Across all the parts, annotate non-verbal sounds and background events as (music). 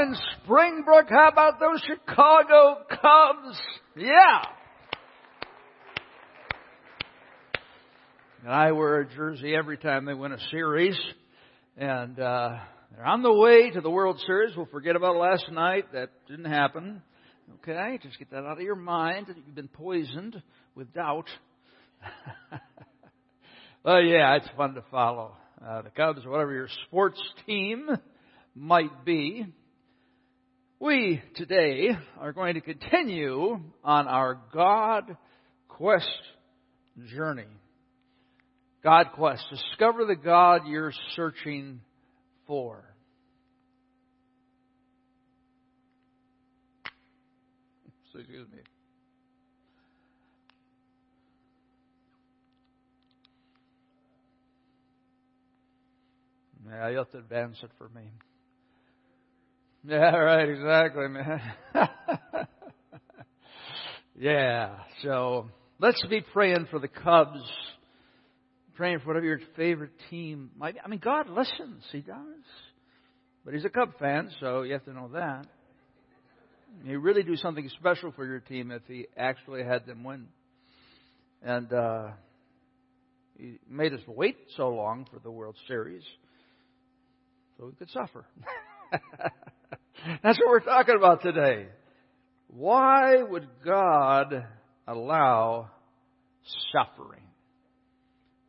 in Springbrook. How about those Chicago Cubs? Yeah. And I wear a jersey every time they win a series. And uh, they're on the way to the World Series. We'll forget about last night. That didn't happen. Okay? Just get that out of your mind. You've been poisoned with doubt. (laughs) well, yeah, it's fun to follow. Uh, the Cubs, whatever your sports team might be. We today are going to continue on our God quest journey. God quest. Discover the God you're searching for. Excuse me. Yeah, you have to advance it for me. (laughs) Yeah, right, exactly, man. (laughs) yeah, so let's be praying for the Cubs praying for whatever your favorite team might be. I mean, God listens. He does. But He's a Cub fan, so you have to know that. He really do something special for your team if He actually had them win. And uh, He made us wait so long for the World Series so we could suffer. (laughs) That's what we're talking about today. Why would God allow suffering?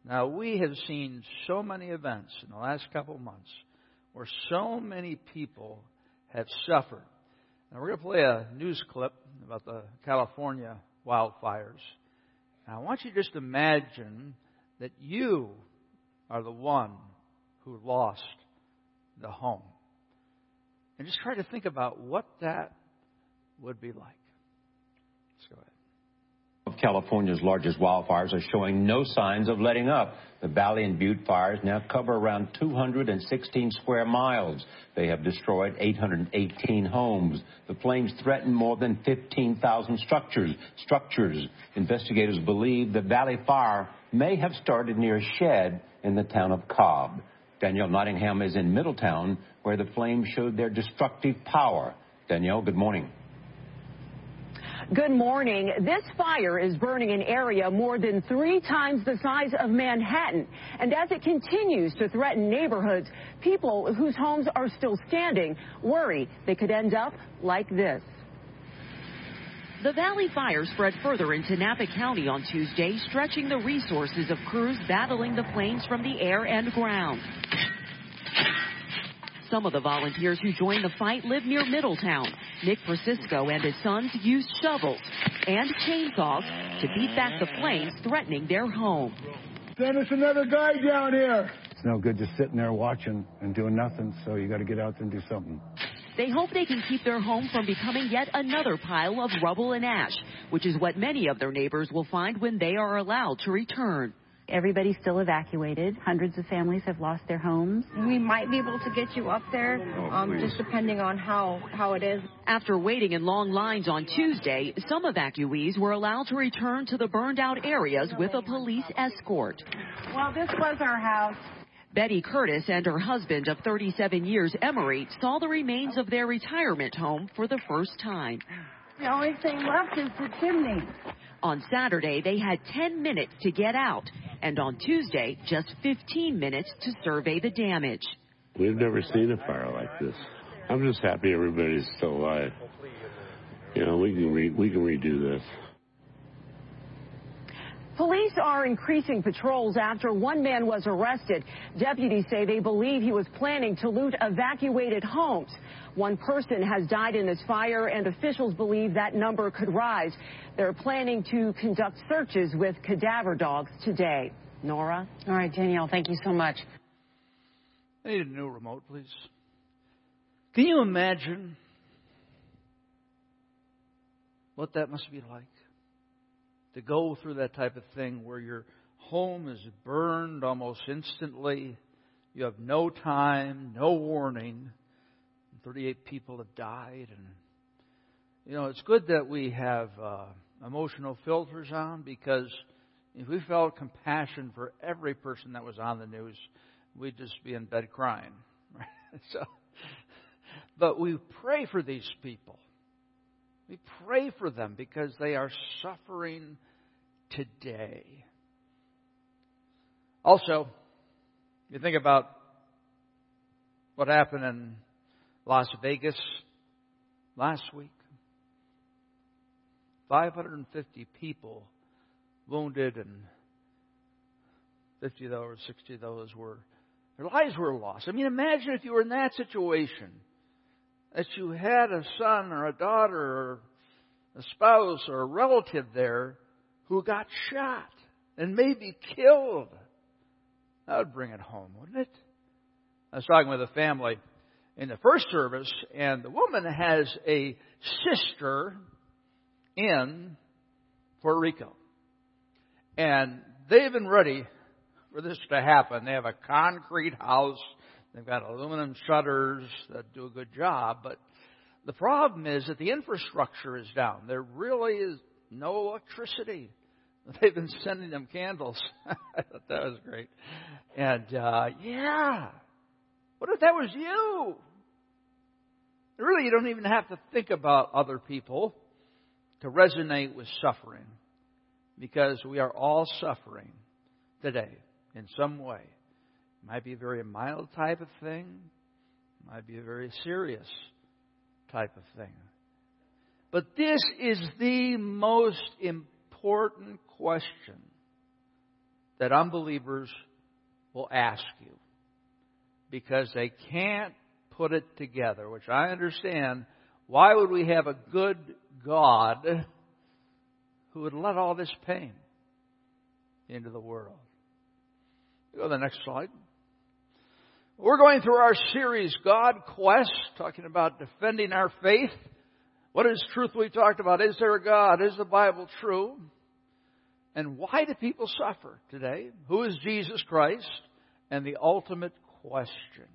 Now, we have seen so many events in the last couple of months where so many people have suffered. Now, we're going to play a news clip about the California wildfires. Now, I want you to just imagine that you are the one who lost the home. And just try to think about what that would be like. Let's go ahead of California's largest wildfires are showing no signs of letting up. The Valley and Butte fires now cover around 216 square miles. They have destroyed 818 homes. The flames threaten more than 15,000 structures. Structures. Investigators believe the Valley fire may have started near a shed in the town of Cobb. Danielle Nottingham is in Middletown, where the flames showed their destructive power. Danielle, good morning. Good morning. This fire is burning an area more than three times the size of Manhattan. And as it continues to threaten neighborhoods, people whose homes are still standing worry they could end up like this. The Valley Fire spread further into Napa County on Tuesday, stretching the resources of crews battling the flames from the air and ground. Some of the volunteers who joined the fight live near Middletown. Nick Francisco and his sons used shovels and chainsaws to beat back the flames threatening their home. Send us another guy down here. It's no good just sitting there watching and doing nothing, so you got to get out there and do something. They hope they can keep their home from becoming yet another pile of rubble and ash, which is what many of their neighbors will find when they are allowed to return. Everybody's still evacuated. Hundreds of families have lost their homes. We might be able to get you up there, oh, um, just depending on how, how it is. After waiting in long lines on Tuesday, some evacuees were allowed to return to the burned out areas with a police escort. Well, this was our house. Betty Curtis and her husband of 37 years, Emery, saw the remains of their retirement home for the first time. The only thing left is the chimney. On Saturday, they had 10 minutes to get out and on Tuesday, just 15 minutes to survey the damage. We've never seen a fire like this. I'm just happy everybody's still alive. You know, we can re- we can redo this. Police are increasing patrols after one man was arrested. Deputies say they believe he was planning to loot evacuated homes. One person has died in this fire, and officials believe that number could rise. They're planning to conduct searches with cadaver dogs today. Nora? All right, Danielle, thank you so much. I need a new remote, please. Can you imagine what that must be like? To go through that type of thing where your home is burned almost instantly, you have no time, no warning 38 people have died. And, you know, it's good that we have uh, emotional filters on because if we felt compassion for every person that was on the news, we'd just be in bed crying. Right? (laughs) So, But we pray for these people. We pray for them because they are suffering today. Also, you think about what happened in Las Vegas last week. 550 people wounded and 50 of those, 60 of those were, their lives were lost. I mean, imagine if you were in that situation, that you had a son or a daughter or a spouse or a relative there who got shot and maybe killed. That would bring it home, wouldn't it? I was talking with a family in the first service, and the woman has a sister in Puerto Rico. And they've been ready for this to happen. They have a concrete house. They've got aluminum shutters that do a good job. But the problem is that the infrastructure is down. There really is no electricity. (laughs) They've been sending them candles. (laughs) I thought that was great. And, uh, yeah. What if that was you? Really, you don't even have to think about other people to resonate with suffering because we are all suffering today in some way. Might be a very mild type of thing, might be a very serious type of thing. But this is the most important question that unbelievers will ask you because they can't put it together, which I understand. Why would we have a good God who would let all this pain into the world? Go to the next slide. We're going through our series, God Quest, talking about defending our faith. What is truth we talked about? Is there a God? Is the Bible true? And why do people suffer today? Who is Jesus Christ? And the ultimate question.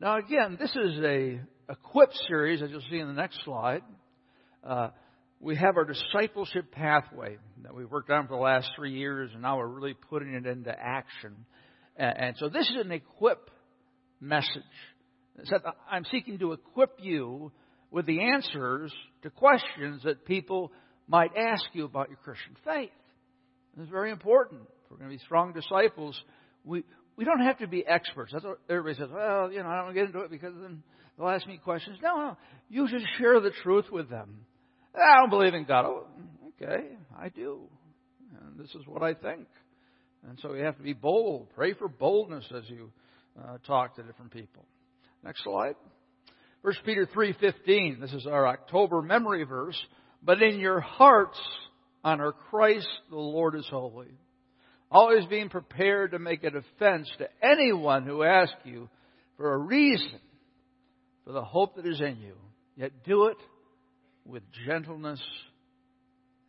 Now, again, this is a equip series, as you'll see in the next slide. Uh, we have our discipleship pathway that we've worked on for the last three years, and now we're really putting it into action. And, and so this is an equip message. I'm seeking to equip you with the answers to questions that people might ask you about your Christian faith. This is very important. If we're going to be strong disciples, we, we don't have to be experts. That's what everybody says. Well, you know, I don't get into it because then they'll ask me questions. No, no. You just share the truth with them. I don't believe in God. Oh, okay, I do. And this is what I think. And so you have to be bold. Pray for boldness as you uh, talk to different people. Next slide. 1 Peter 3:15. This is our October memory verse. But in your hearts honor Christ, the Lord is holy. Always being prepared to make a defense to anyone who asks you for a reason for the hope that is in you. Yet do it with gentleness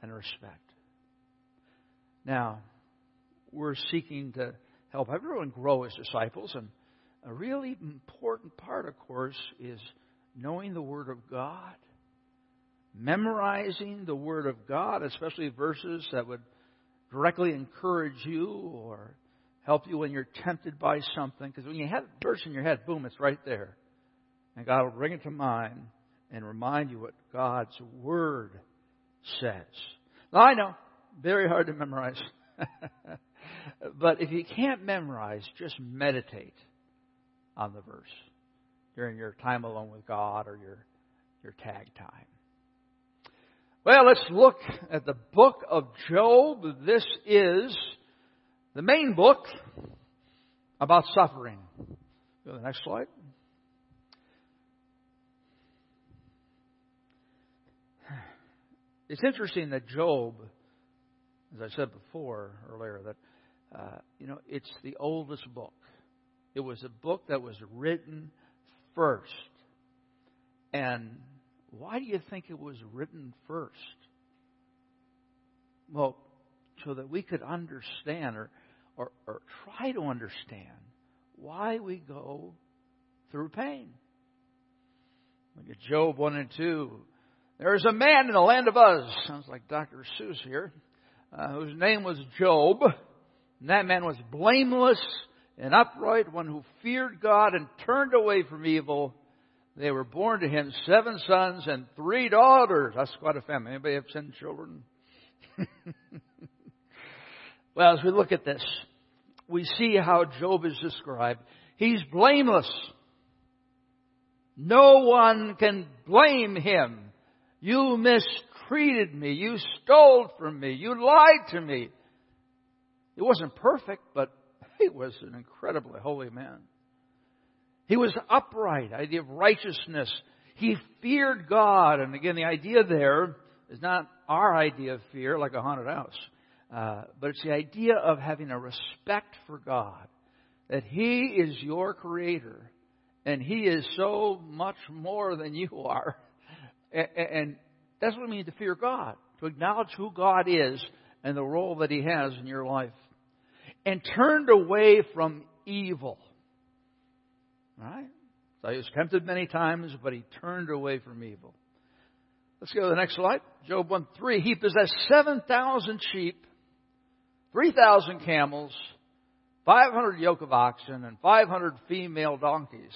and respect. Now, we're seeking to help everyone grow as disciples, and a really important part, of course, is knowing the Word of God, memorizing the Word of God, especially verses that would directly encourage you or help you when you're tempted by something. Because when you have a verse in your head, boom, it's right there. And God will bring it to mind and remind you what God's Word says. Now, I know, very hard to memorize. (laughs) but if you can't memorize, just meditate on the verse during your time alone with God or your, your tag time. Well, let's look at the book of Job. This is the main book about suffering. Go to the next slide. It's interesting that Job, as I said before earlier, that uh, you know it's the oldest book. It was a book that was written first, and why do you think it was written first? Well, so that we could understand or, or, or try to understand why we go through pain. Look at Job 1 and 2. There is a man in the land of Uz, sounds like Dr. Seuss here, uh, whose name was Job. And that man was blameless and upright, one who feared God and turned away from evil. They were born to him seven sons and three daughters. That's quite a family. Anybody have ten children? (laughs) well, as we look at this, we see how Job is described. He's blameless. No one can blame him. You mistreated me. You stole from me. You lied to me. He wasn't perfect, but he was an incredibly holy man. He was upright, idea of righteousness. He feared God. And again, the idea there is not our idea of fear, like a haunted house, uh, but it's the idea of having a respect for God, that He is your creator, and He is so much more than you are. And that's what it means to fear God, to acknowledge who God is and the role that He has in your life. And turned away from evil. Right? So he was tempted many times, but he turned away from evil. Let's go to the next slide. Job 1 3. He possessed 7,000 sheep, 3,000 camels, 500 yoke of oxen, and 500 female donkeys.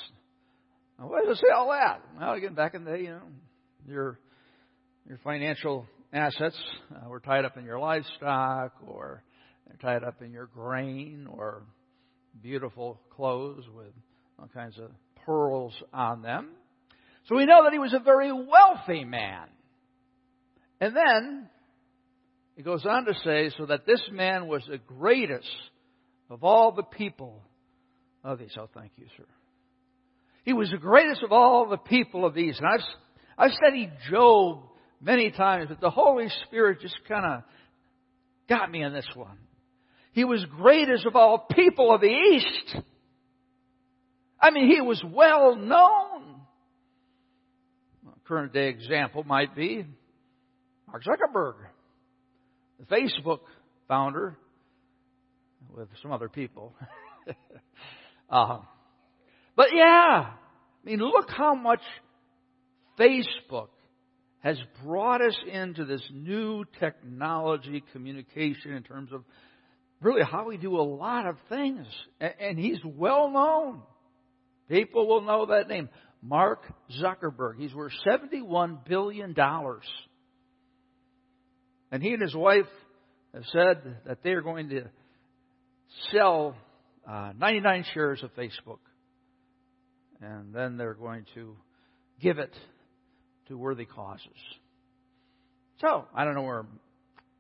Now, why does it say all that? Well, again, back in the day, you know, your, your financial assets uh, were tied up in your livestock, or they're tied up in your grain, or beautiful clothes with all kinds of pearls on them. So we know that he was a very wealthy man. And then he goes on to say, so that this man was the greatest of all the people of these. Oh, thank you, sir. He was the greatest of all the people of these. And I've, I've studied Job many times, but the Holy Spirit just kind of got me on this one. He was greatest of all people of the East. I mean, he was well known. A current day example might be Mark Zuckerberg, the Facebook founder, with some other people. (laughs) uh, but yeah, I mean, look how much Facebook has brought us into this new technology communication in terms of really how we do a lot of things. And he's well known. People will know that name. Mark Zuckerberg. He's worth $71 billion. And he and his wife have said that they are going to sell uh, 99 shares of Facebook. And then they're going to give it to worthy causes. So, I don't know where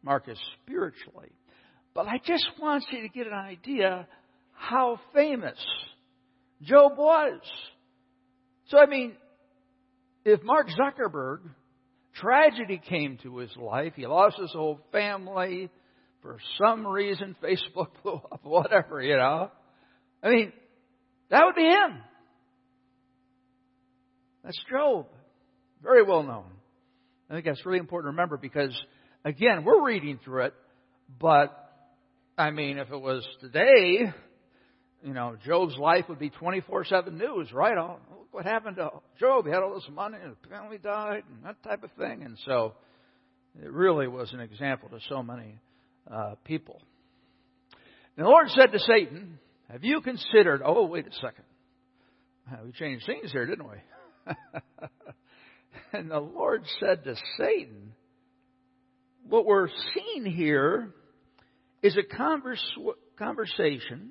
Mark is spiritually, but I just want you to get an idea how famous Job was. So, I mean, if Mark Zuckerberg, tragedy came to his life, he lost his whole family, for some reason Facebook (laughs) blew up, whatever, you know. I mean, that would be him. That's Job. Very well known. I think that's really important to remember because, again, we're reading through it, but, I mean, if it was today, you know, Job's life would be 24-7 news, right? Oh, look what happened to Job. He had all this money and his family died and that type of thing. And so it really was an example to so many uh, people. And the Lord said to Satan, have you considered, oh, wait a second. We changed scenes here, didn't we? (laughs) and the Lord said to Satan, what we're seeing here is a converse, conversation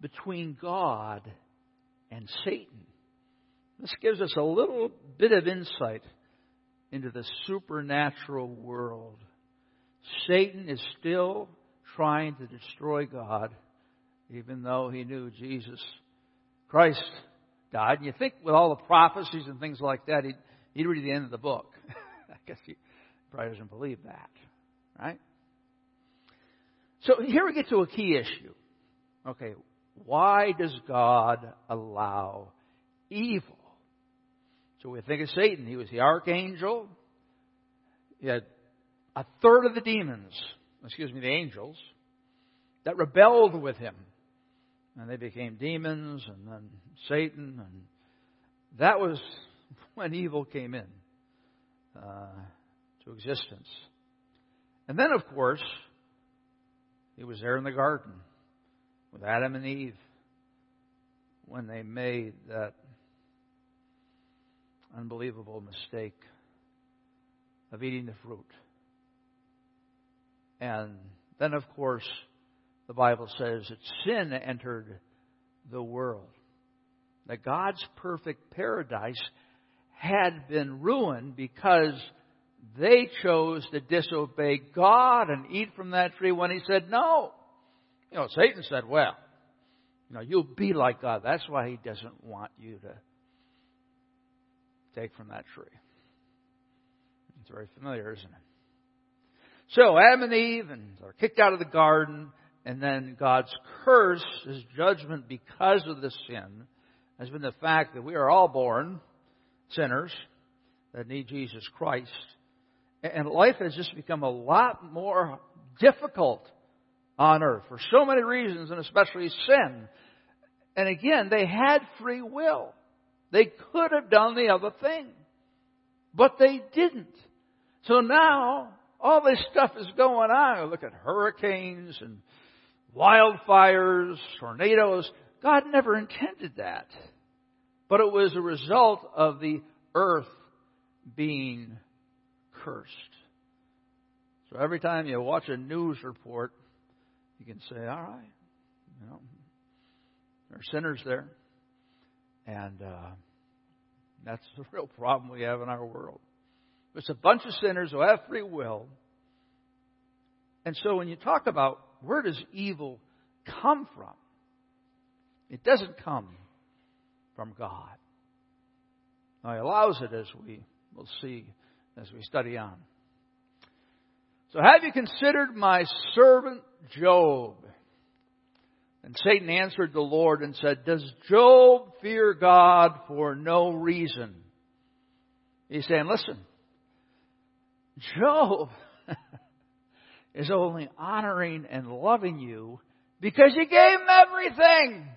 between God and Satan. This gives us a little bit of insight into the supernatural world. Satan is still trying to destroy God, even though he knew Jesus Christ died. And you think with all the prophecies and things like that, he'd, he'd read the end of the book. (laughs) I guess he probably doesn't believe that, right? So here we get to a key issue. Okay, why does God allow evil? So we think of Satan. He was the archangel. He had a third of the demons, excuse me, the angels, that rebelled with him. And they became demons and then Satan. And that was (laughs) when evil came in uh, to existence. And then, of course, he was there in the garden with Adam and Eve when they made that unbelievable mistake of eating the fruit. And then, of course, the Bible says that sin entered the world. That God's perfect paradise had been ruined because they chose to disobey God and eat from that tree when He said no. You know, Satan said, well, you know, you'll be like God. That's why He doesn't want you to take from that tree. It's very familiar, isn't it? So Adam and Eve are kicked out of the garden, and then God's curse, His judgment because of the sin, has been the fact that we are all born sinners that need Jesus Christ. And life has just become a lot more difficult on earth for so many reasons, and especially sin. And again, they had free will. They could have done the other thing, but they didn't. So now, all this stuff is going on. Look at hurricanes and wildfires, tornadoes. God never intended that. But it was a result of the earth being cursed. So every time you watch a news report, you can say, all right, you know, there are sinners there. And uh, that's the (laughs) real problem we have in our world. There's a bunch of sinners who have free will. And so when you talk about where does evil come from, it doesn't come from God. Now, He allows it as we will see as we study on. So, have you considered my servant Job? And Satan answered the Lord and said, Does Job fear God for no reason? He's saying, Listen, Job (laughs) is only honoring and loving you because you gave him everything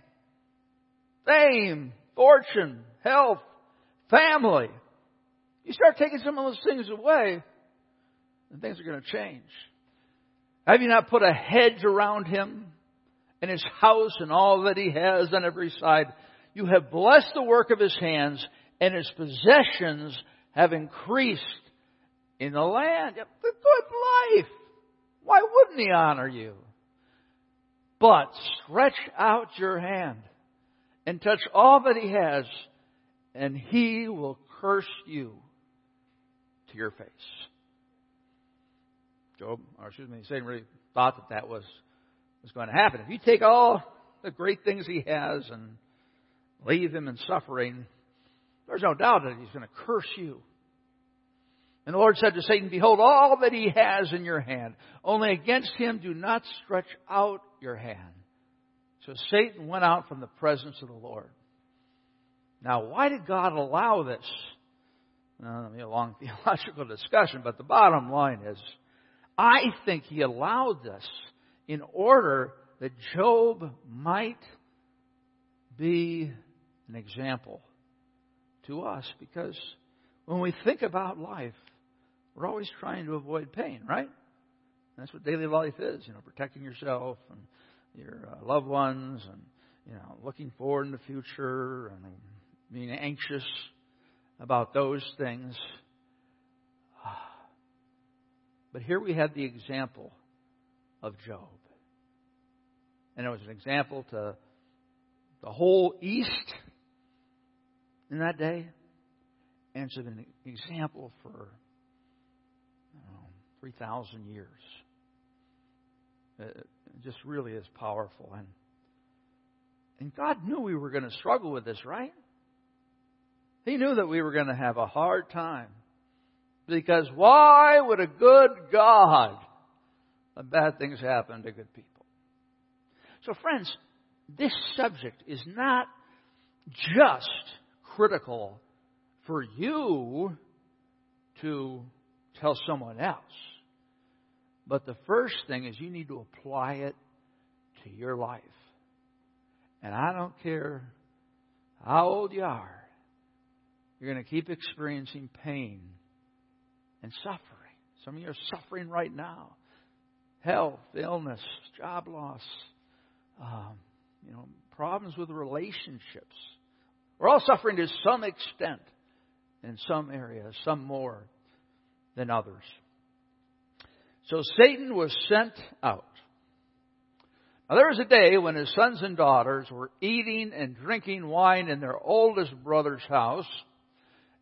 fame, fortune, health, family. You start taking some of those things away, and things are going to change. Have you not put a hedge around him and his house and all that he has on every side? You have blessed the work of his hands, and his possessions have increased in the land. A good life. Why wouldn't he honor you? But stretch out your hand and touch all that he has, and he will curse you to your face. Job, or excuse me, Satan really thought that that was, was going to happen. If you take all the great things he has and leave him in suffering, there's no doubt that he's going to curse you. And the Lord said to Satan, Behold, all that he has in your hand, only against him do not stretch out your hand. So Satan went out from the presence of the Lord. Now, why did God allow this? Now, be a long (laughs) theological discussion, but the bottom line is, I think he allowed this in order that Job might be an example to us because when we think about life, we're always trying to avoid pain, right? That's what daily life is, you know, protecting yourself and your uh, loved ones and, you know, looking forward in the future and being anxious about those things. But here we have the example of Job. And it was an example to the whole East in that day. And it's an example for 3,000 years. It just really is powerful. And, and God knew we were going to struggle with this, right? He knew that we were going to have a hard time. Because why would a good God let bad things happen to good people? So, friends, this subject is not just critical for you to tell someone else. But the first thing is you need to apply it to your life. And I don't care how old you are, you're going to keep experiencing pain and suffering. Some of you are suffering right now. Health, illness, job loss, um, you know, problems with relationships. We're all suffering to some extent in some areas, some more than others. So Satan was sent out. Now there was a day when his sons and daughters were eating and drinking wine in their oldest brother's house.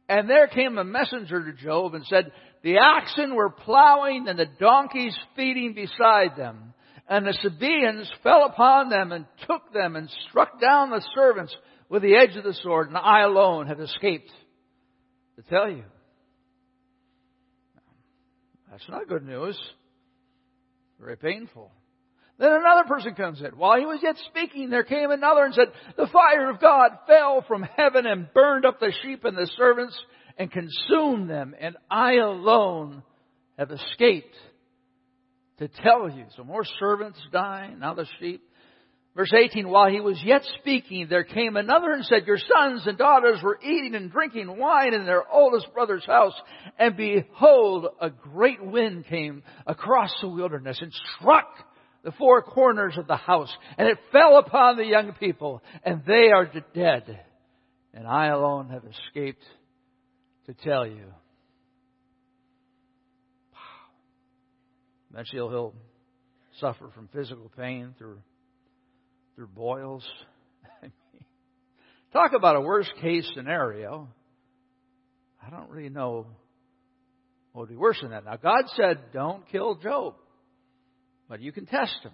And there came a messenger to Job and said, The oxen were plowing and the donkeys feeding beside them. And the Sabaeans fell upon them and took them and struck down the servants with the edge of the sword, and I alone have escaped to tell you. That's not good news. Very painful. Then another person comes in. While he was yet speaking, there came another and said, The fire of God fell from heaven and burned up the sheep and the servants and consumed them, and I alone have escaped to tell you. So more servants dying, now the sheep. Verse 18, while he was yet speaking, there came another and said, Your sons and daughters were eating and drinking wine in their oldest brother's house. And behold, a great wind came across the wilderness and struck the four corners of the house. And it fell upon the young people, and they are dead. And I alone have escaped to tell you. Wow. Eventually he'll suffer from physical pain through through boils. (laughs) Talk about a worst case scenario. I don't really know what would be worse than that. Now, God said, don't kill Job, but you can test him.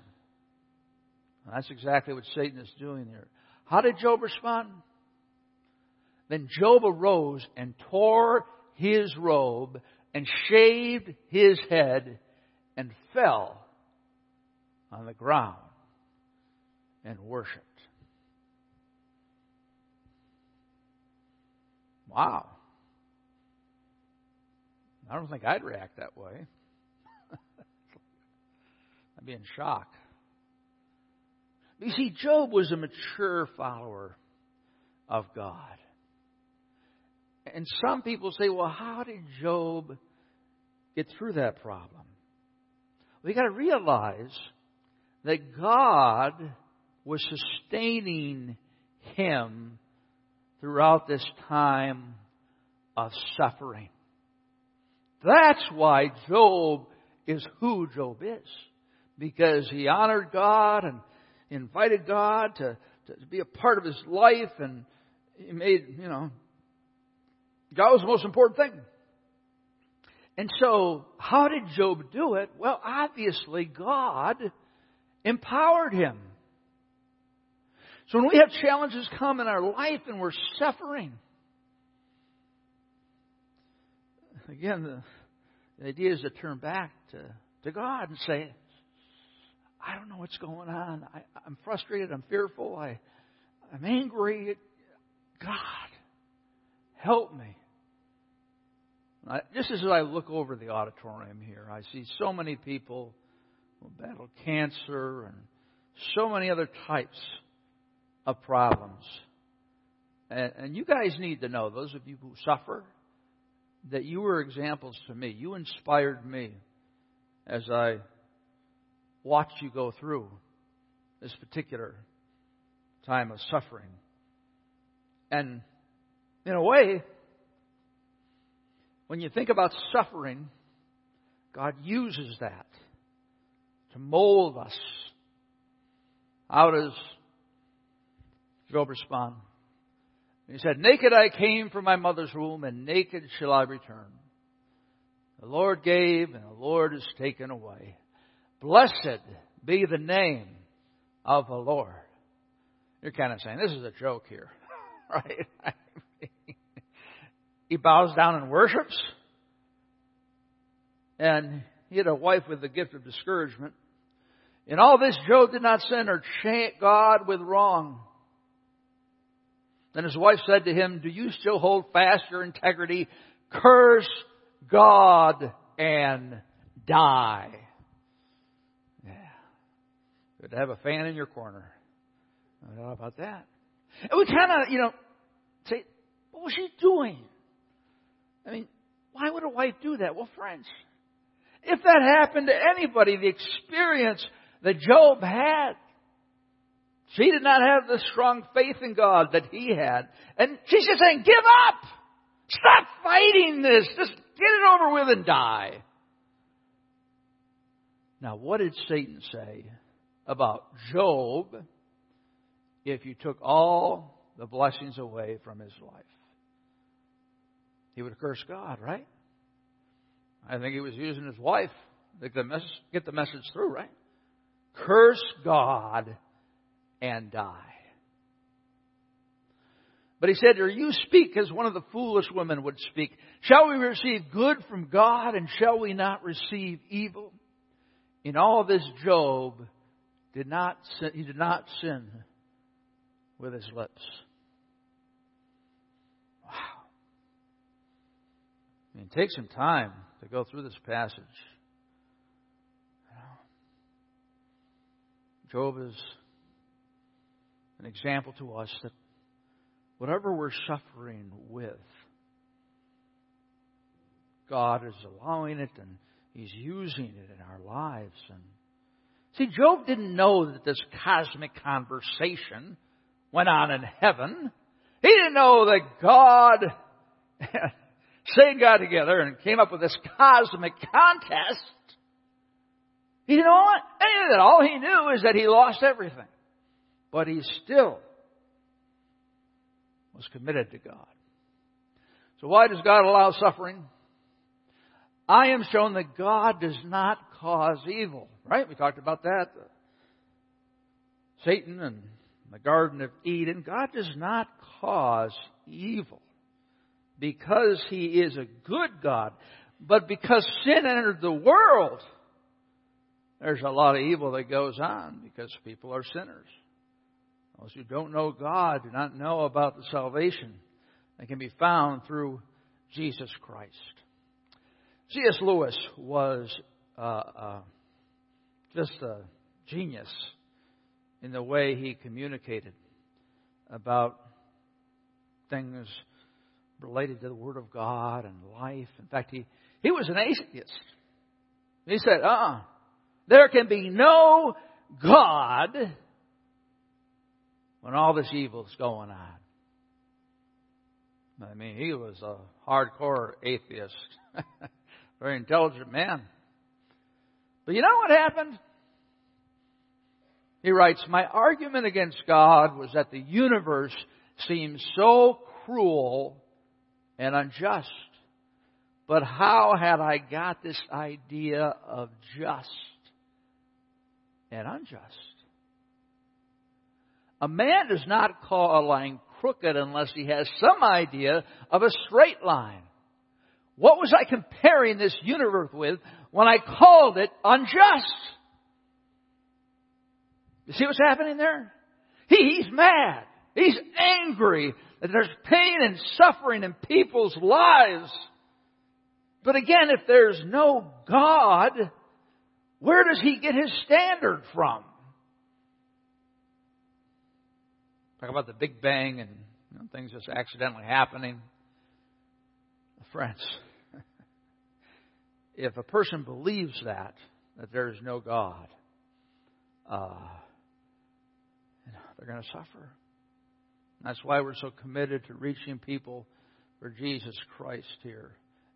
And that's exactly what Satan is doing here. How did Job respond? Then Job arose and tore his robe and shaved his head and fell on the ground and worshiped. Wow. I don't think I'd react that way. I'd be in shock. You see, Job was a mature follower of God. And some people say, well, how did Job get through that problem? We got to realize that God was sustaining him throughout this time of suffering. That's why Job is who Job is. Because he honored God and invited God to, to be a part of his life and he made, you know, God was the most important thing. And so, how did Job do it? Well, obviously, God empowered him. So when we have challenges come in our life and we're suffering, again, the, the idea is to turn back to, to God and say, I don't know what's going on. I, I'm frustrated. I'm fearful. I, I'm angry. God, help me. I, just as I look over the auditorium here, I see so many people who battle cancer and so many other types of problems. And, and you guys need to know, those of you who suffer, that you were examples to me. You inspired me as I watched you go through this particular time of suffering. And in a way, when you think about suffering, God uses that to mold us How does Job respond. He said, Naked I came from my mother's womb, and naked shall I return. The Lord gave, and the Lord has taken away. Blessed be the name of the Lord. You're kind of saying, this is a joke here, (laughs) right? he bows down and worships. And he had a wife with the gift of discouragement. In all this, Job did not sin or chant God with wrong. Then his wife said to him, Do you still hold fast your integrity? Curse God and die. Good to have a fan in your corner. I don't know about that. And we kind of, you know, say, what was she doing? I mean, why would a wife do that? Well, friends, if that happened to anybody, the experience that Job had, she did not have the strong faith in God that he had. And she's just saying, give up! Stop fighting this. Just get it over with and die. Now, what did Satan say about Job if you took all the blessings away from his life? He would curse God, right? I think he was using his wife to get the message through, right? Curse God and die. But he said, Or you speak as one of the foolish women would speak. Shall we receive good from God and shall we not receive evil? In all this, Job did not sin, he did not sin with his lips. Wow. I mean, take some time to go through this passage. Job is an example to us that whatever we're suffering with, God is allowing it and He's using it in our lives. And see, Job didn't know that this cosmic conversation went on in heaven. He didn't know that God, (laughs) Satan got together and came up with this cosmic contest. He didn't know any of that. All he knew is that he lost everything. But he still was committed to God. So why does God allow suffering? I am shown that God does not cause evil. Right? We talked about that. Satan and the Garden of Eden. God does not cause evil because He is a good God. But because sin entered the world, there's a lot of evil that goes on because people are sinners. Those who don't know God do not know about the salvation that can be found through Jesus Christ. C.S. Lewis was uh, uh, just a genius in the way he communicated about things related to the Word of God and life. In fact, he, he was an atheist. He said, uh uh-uh, there can be no God when all this evil is going on. I mean, he was a hardcore atheist. (laughs) Very intelligent man. But you know what happened? He writes, My argument against God was that the universe seems so cruel and unjust. But how had I got this idea of just and unjust? A man does not call a line crooked unless he has some idea of a straight line. What was I comparing this universe with when I called it unjust? You see what's happening there? He, he's mad. He's angry that there's pain and suffering in people's lives. But again, if there's no God, where does he get his standard from? Talk about the Big Bang and you know, things just accidentally happening. Friends, if a person believes that, that there is no God, uh, they're going to suffer. That's why we're so committed to reaching people for Jesus Christ here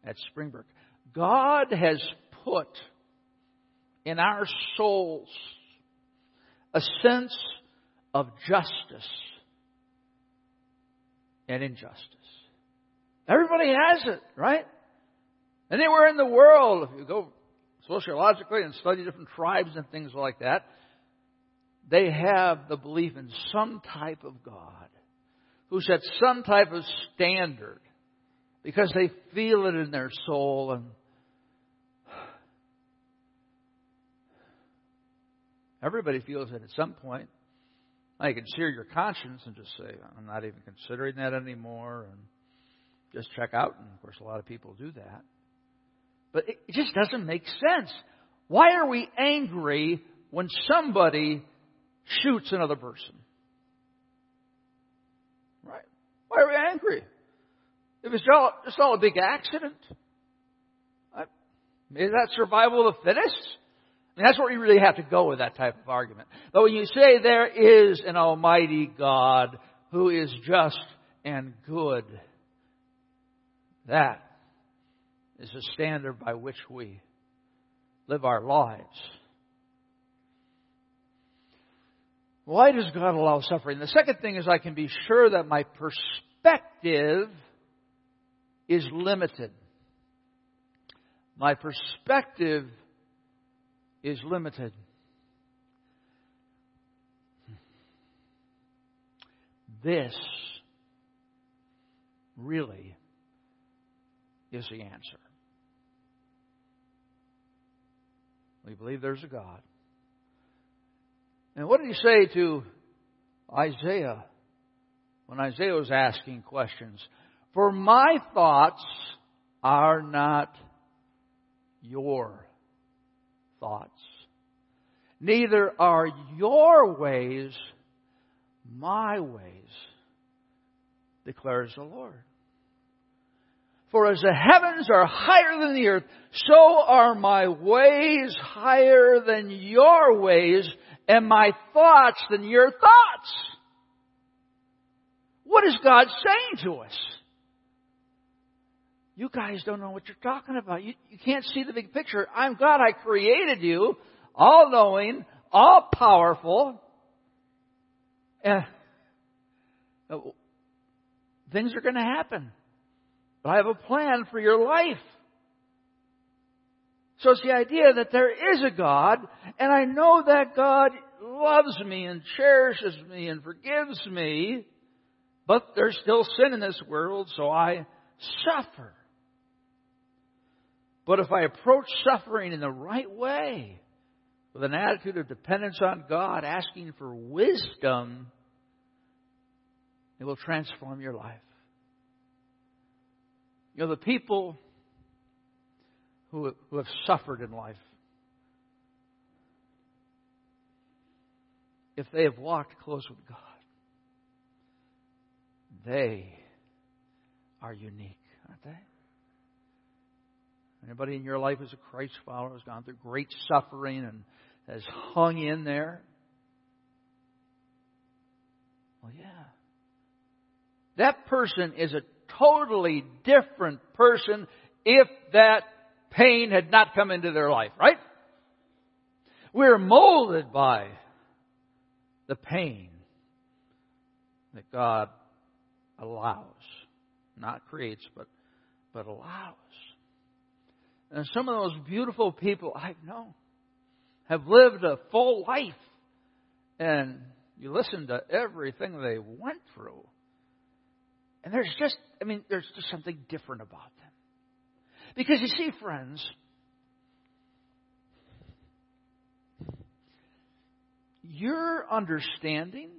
at Springbrook. God has put in our souls a sense of justice and injustice. Everybody has it, right? Anywhere in the world, if you go sociologically and study different tribes and things like that, they have the belief in some type of God who sets some type of standard because they feel it in their soul and everybody feels it at some point. Now you can sear your conscience and just say, I'm not even considering that anymore and just check out. And of course, a lot of people do that. But it just doesn't make sense. Why are we angry when somebody shoots another person? Right? Why are we angry? If it's all, just all a big accident, is that survival of the fittest? I mean, that's where you really have to go with that type of argument. But when you say there is an Almighty God who is just and good, That is a standard by which we live our lives. Why does God allow suffering? The second thing is I can be sure that my perspective is limited. My perspective is limited. This really is the answer. We believe there's a God. And what did he say to Isaiah when Isaiah was asking questions? For my thoughts are not your thoughts, neither are your ways my ways, declares the Lord. For as the heavens are higher than the earth, so are my ways higher than your ways, and my thoughts than your thoughts. What is God saying to us? You guys don't know what you're talking about. You, you can't see the big picture. I'm God. I created you, all knowing, all powerful. And uh, things are going to happen. But I have a plan for your life. So it's the idea that there is a God, and I know that God loves me and cherishes me and forgives me, but there's still sin in this world, so I suffer. But if I approach suffering in the right way, with an attitude of dependence on God, asking for wisdom, it will transform your life. You know, the people who, who have suffered in life, if they have walked close with God, they are unique, aren't they? Anybody in your life as a Christ follower has gone through great suffering and has hung in there? Well, yeah. That person is a totally different person if that pain had not come into their life, right? We're molded by the pain that God allows, not creates, but, but allows. And some of those beautiful people I've known have lived a full life. And you listen to everything they went through. And there's just, I mean, there's just something different about them. Because you see, friends, your understanding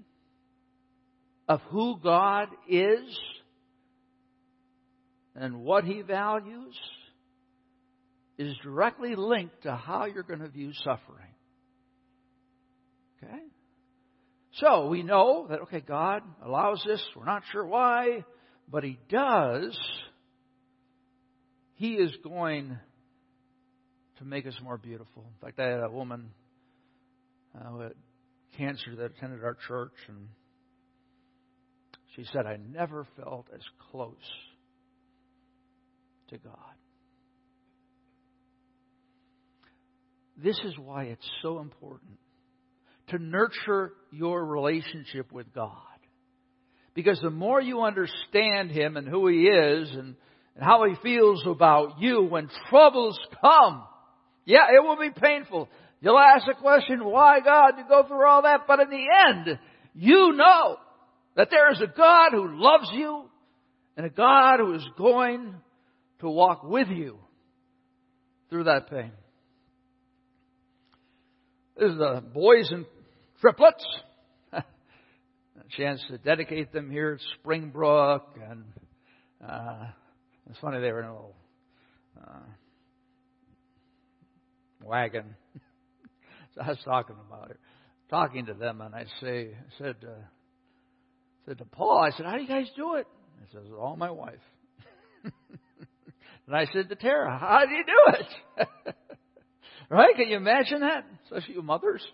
of who God is and what He values is directly linked to how you're going to view suffering. Okay? So we know that, okay, God allows this. We're not sure why but He does, He is going to make us more beautiful. In fact, I had a woman uh, with cancer that attended our church, and she said, I never felt as close to God. This is why it's so important to nurture your relationship with God. Because the more you understand Him and who He is and, and how He feels about you when troubles come, yeah, it will be painful. You'll ask the question, why God You go through all that? But in the end, you know that there is a God who loves you and a God who is going to walk with you through that pain. This is the boys and triplets chance to dedicate them here at Springbrook, and uh, it's funny they were in a little uh, wagon. so (laughs) I was talking about it, talking to them, and I say, I said, uh, said to Paul, I said, "How do you guys do it?" He says, "All my wife." (laughs) and I said to Tara, "How do you do it?" (laughs) right? Can you imagine that? Especially you mothers.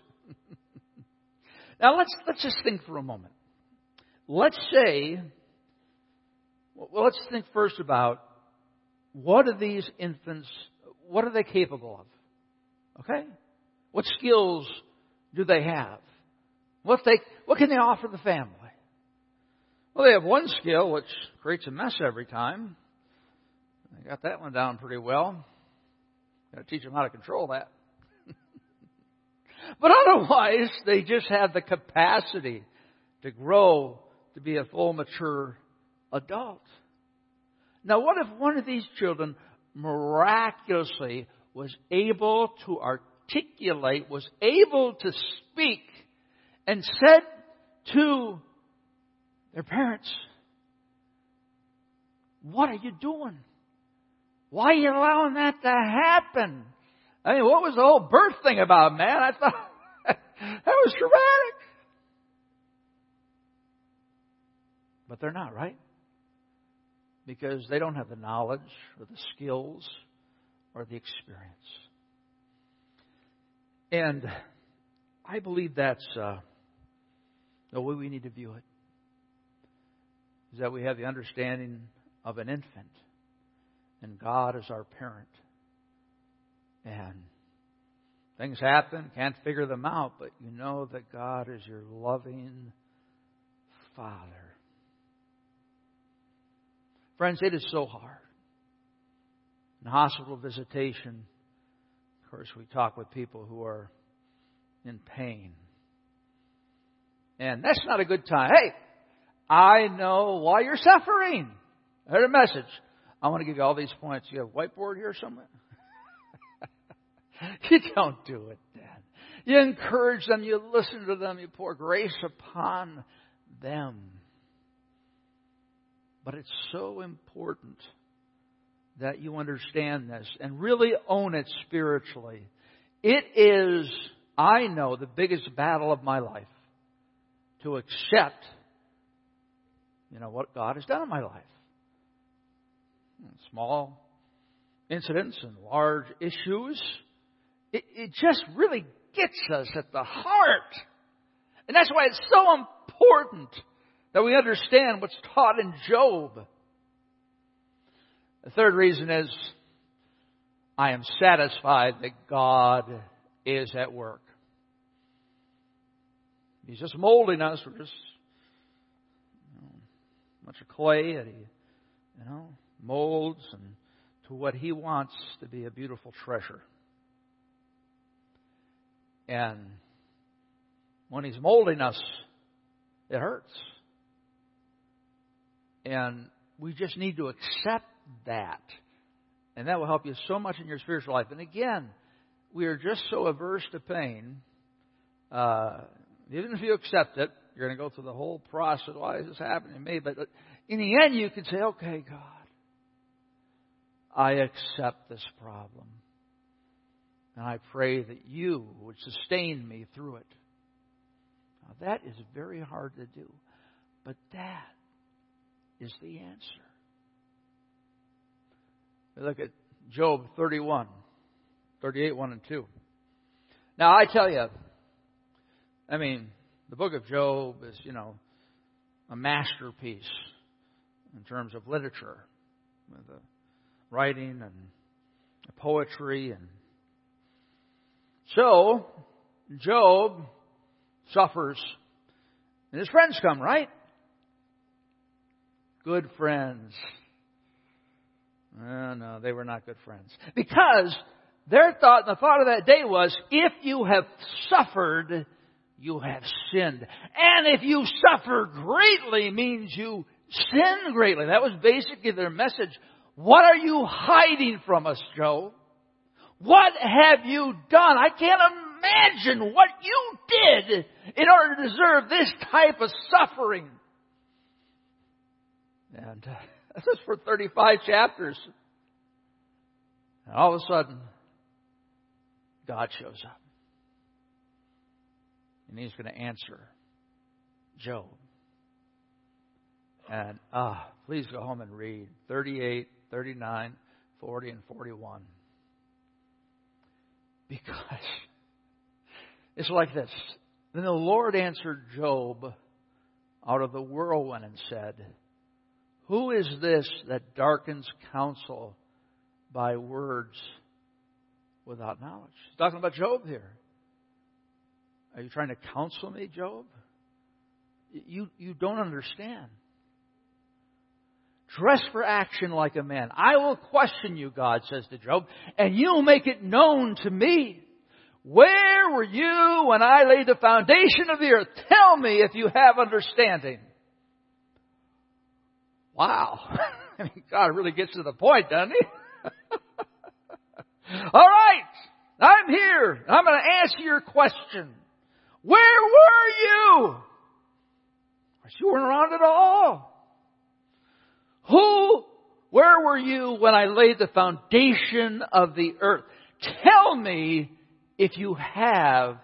now let's let's just think for a moment let's say, well, let's think first about what are these infants, what are they capable of? Okay? What skills do they have? What, they, what can they offer the family? Well, they have one skill which creates a mess every time. They got that one down pretty well. Got to teach them how to control that. (laughs) but otherwise, they just have the capacity to grow to be a full, mature adult. Now, what if one of these children miraculously was able to articulate, was able to speak, and said to their parents, What are you doing? Why are you allowing that to happen? I mean, what was the whole birth thing about, man? I thought (laughs) that was traumatic. But they're not, right? Because they don't have the knowledge or the skills or the experience. And I believe that's uh, the way we need to view it. Is that we have the understanding of an infant, and God is our parent. And things happen, can't figure them out, but you know that God is your loving Father. Friends, it is so hard. In hospital visitation, of course, we talk with people who are in pain. And that's not a good time. Hey, I know why you're suffering. I heard a message. I want to give you all these points. You have a whiteboard here somewhere? (laughs) you don't do it then. You encourage them, you listen to them, you pour grace upon them. But it's so important that you understand this and really own it spiritually. It is, I know, the biggest battle of my life to accept, you know, what God has done in my life. Small incidents and large issues. It, it just really gets us at the heart. And that's why it's so important that we understand what's taught in Job. The third reason is I am satisfied that God is at work. He's just molding us. We're just you know, a bunch of clay that he, you know, molds and to what he wants to be a beautiful treasure. And when he's molding us, it hurts. And we just need to accept that. And that will help you so much in your spiritual life. And again, we are just so averse to pain. Uh, even if you accept it, you're going to go through the whole process. Why is this happening to me? But in the end, you can say, okay, God, I accept this problem. And I pray that you would sustain me through it. Now, that is very hard to do. But that is the answer. We look at Job 31, 38, 1 and 2. Now, I tell you, I mean, the book of Job is, you know, a masterpiece in terms of literature, with the writing and the poetry and so Job suffers and his friends come, right? Good friends. Oh, no, they were not good friends. Because their thought, the thought of that day was, if you have suffered, you have sinned. And if you suffer greatly means you sin greatly. That was basically their message. What are you hiding from us, Job? What have you done? I can't imagine what you did in order to deserve this type of suffering. And uh, (laughs) this is for 35 chapters. And all of a sudden, God shows up. And he's going to answer Job. And ah, please go home and read 38, 39, 40, and 41. Because (laughs) it's like this. Then the Lord answered Job out of the whirlwind and said, who is this that darkens counsel by words without knowledge. He's talking about Job here. Are you trying to counsel me, Job? You, you don't understand. Dress for action like a man. I will question you, God says to Job, and you'll make it known to me. Where were you when I laid the foundation of the earth? Tell me if you have understanding. Wow. (laughs) God really gets to the point, doesn't he? (laughs) All right. I'm here. I'm going to answer your question. Where were you? You weren't around at all. Who, where were you when I laid the foundation of the earth? Tell me if you have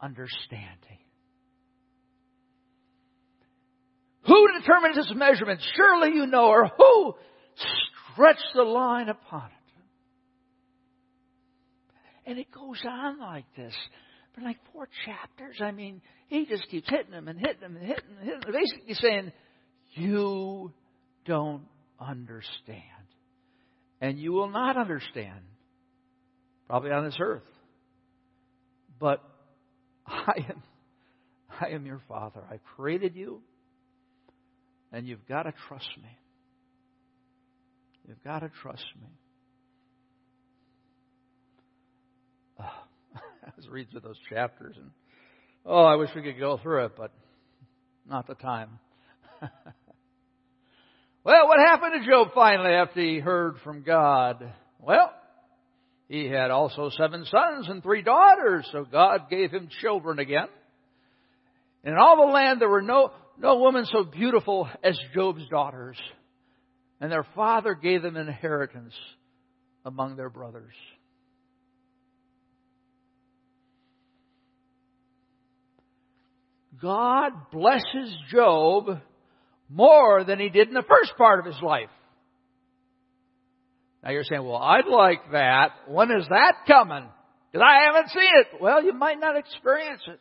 understanding. Who determines its measurement? Surely you know, or who stretched the line upon it? And it goes on like this for like four chapters. I mean, he just keeps hitting them and hitting them and hitting them and hitting them. Basically saying, you don't understand. And you will not understand, probably on this earth. But I am, I am your Father. I created you, and you've got to trust me. You've got to trust me. Oh, (laughs) I was reading through those chapters, and oh, I wish we could go through it, but not the time. (laughs) Well, what happened to Job finally after he heard from God? Well, he had also seven sons and three daughters, so God gave him children again. In all the land there were no, no woman so beautiful as Job's daughters. And their father gave them inheritance among their brothers. God blesses Job more than he did in the first part of his life. Now you're saying, well, I'd like that. When is that coming? Because I haven't seen it. Well, you might not experience it.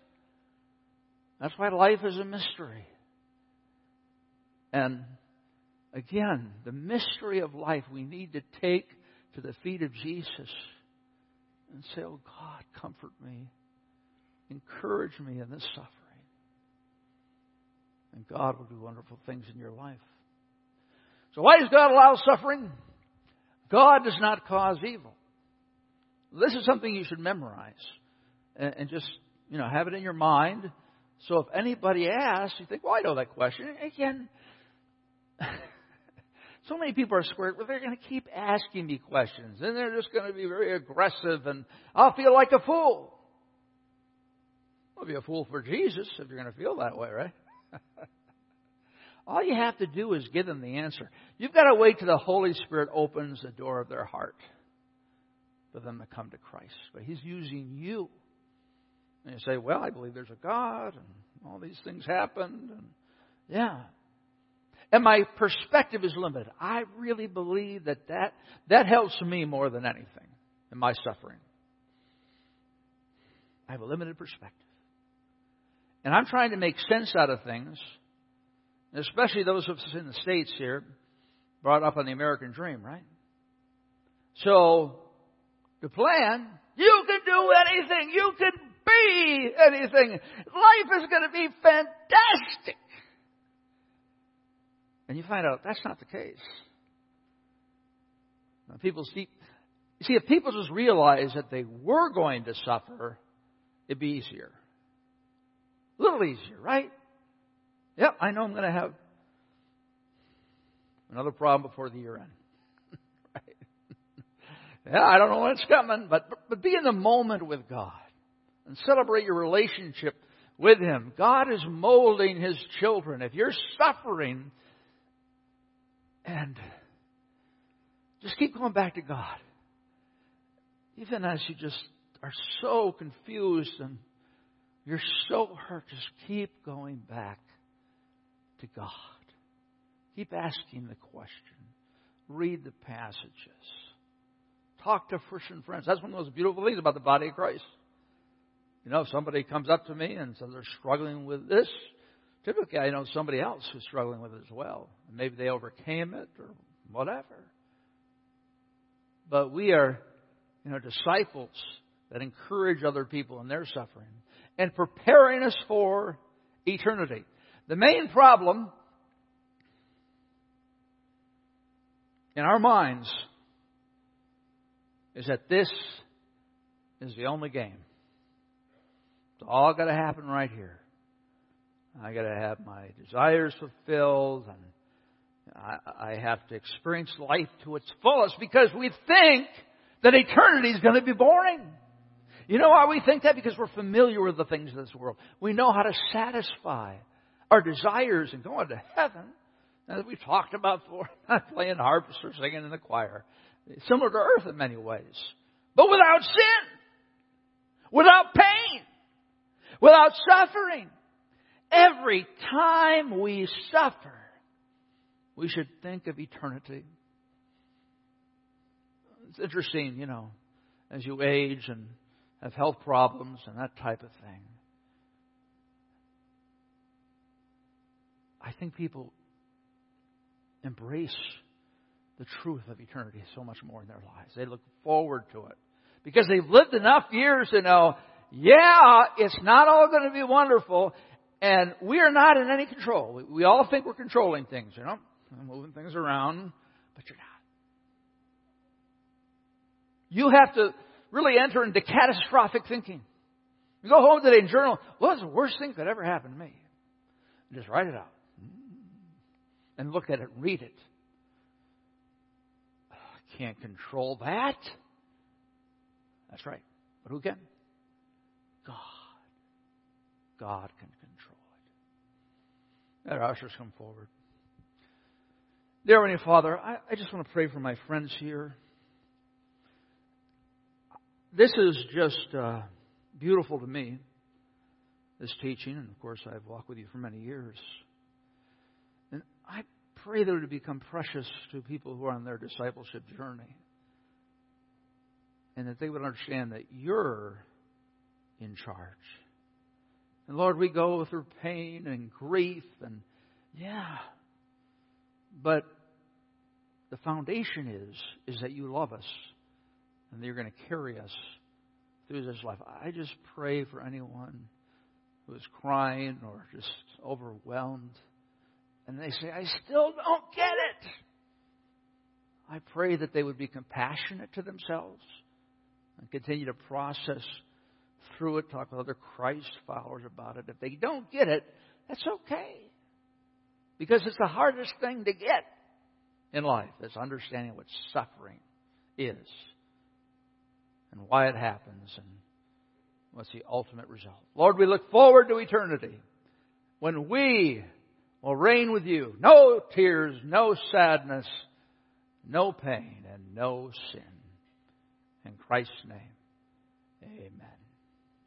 That's why life is a mystery. And again, the mystery of life we need to take to the feet of Jesus and say, Oh God, comfort me. Encourage me in this suffering. And God will do wonderful things in your life. So why does God allow suffering? God does not cause evil. This is something you should memorize and, just, you know, have it in your mind. So if anybody asks, you think, well, I know that question. Again, (laughs) so many people are scared, but they're going to keep asking me questions. And they're just going to be very aggressive, and I'll feel like a fool. I'll be a fool for Jesus if you're going to feel that way, right? (laughs) All you have to do is give them the answer. You've got to wait till the Holy Spirit opens the door of their heart for them to come to Christ. But He's using you. And you say, well, I believe there's a God, and all these things happened. And yeah. And my perspective is limited. I really believe that that, that helps me more than anything in my suffering. I have a limited perspective. And I'm trying to make sense out of things, especially those of us in the States here, brought up on the American dream, right? So, the plan, you can do anything, you can be anything. Life is going to be fantastic. And you find out that's not the case. Now, people see, see, if people just realize that they were going to suffer, it'd be easier. A little easier, right? Yep, I know I'm going to have another problem before the year end. (laughs) Yeah, I don't know when it's coming, but, but be in the moment with God and celebrate your relationship with Him. God is molding His children. If you're suffering, and just keep going back to God. Even as you just are so confused and you're so hurt. Just keep going back to God. Keep asking the question. Read the passages. Talk to Christian friends. That's one of the most beautiful things about the body of Christ. You know, if somebody comes up to me and says they're struggling with this, typically I know somebody else who's struggling with it as well. Maybe they overcame it or whatever. but we are, you know, disciples that encourage other people in their suffering and preparing us for eternity. The main problem in our minds is that this is the only game. It's all got to happen right here. I got to have my desires fulfilled, and I, I have to experience life to its fullest because we think that eternity is going to be boring. You know why we think that? Because we're familiar with the things of this world. We know how to satisfy our desires and go on to heaven. As we've talked about before, (laughs) playing harps or singing in the choir. It's Similar to earth in many ways. But without sin. Without pain. Without suffering. Every time we suffer, we should think of eternity. It's interesting, you know, as you age and have health problems and that type of thing. I think people embrace the truth of eternity so much more in their lives. They look forward to it because they've lived enough years to know, yeah, it's not all going to be wonderful, and we are not in any control. We, we all think we're controlling things, you know, moving things around, but you're not. You have to really enter into catastrophic thinking. You go home today and journal, what's the worst thing that ever happened to me? And just write it out. And look at it, read it. I can't control that. That's right. But who can? God. God can control our ushers come forward. Dear Heavenly Father, I, I just want to pray for my friends here this is just uh, beautiful to me, this teaching. And of course, I've walked with you for many years. And I pray that it would become precious to people who are on their discipleship journey. And that they would understand that you're in charge. And Lord, we go through pain and grief and, yeah. But the foundation is, is that you love us and that you're going to carry us through this life. I just pray for anyone who is crying or just overwhelmed, and they say, I still don't get it. I pray that they would be compassionate to themselves and continue to process through it, talk with other Christ followers about it. If they don't get it, that's okay. Because it's the hardest thing to get in life, is understanding what suffering is and why it happens and what's the ultimate result. Lord, we look forward to eternity when we will reign with you. No tears, no sadness, no pain, and no sin. In Christ's name, amen.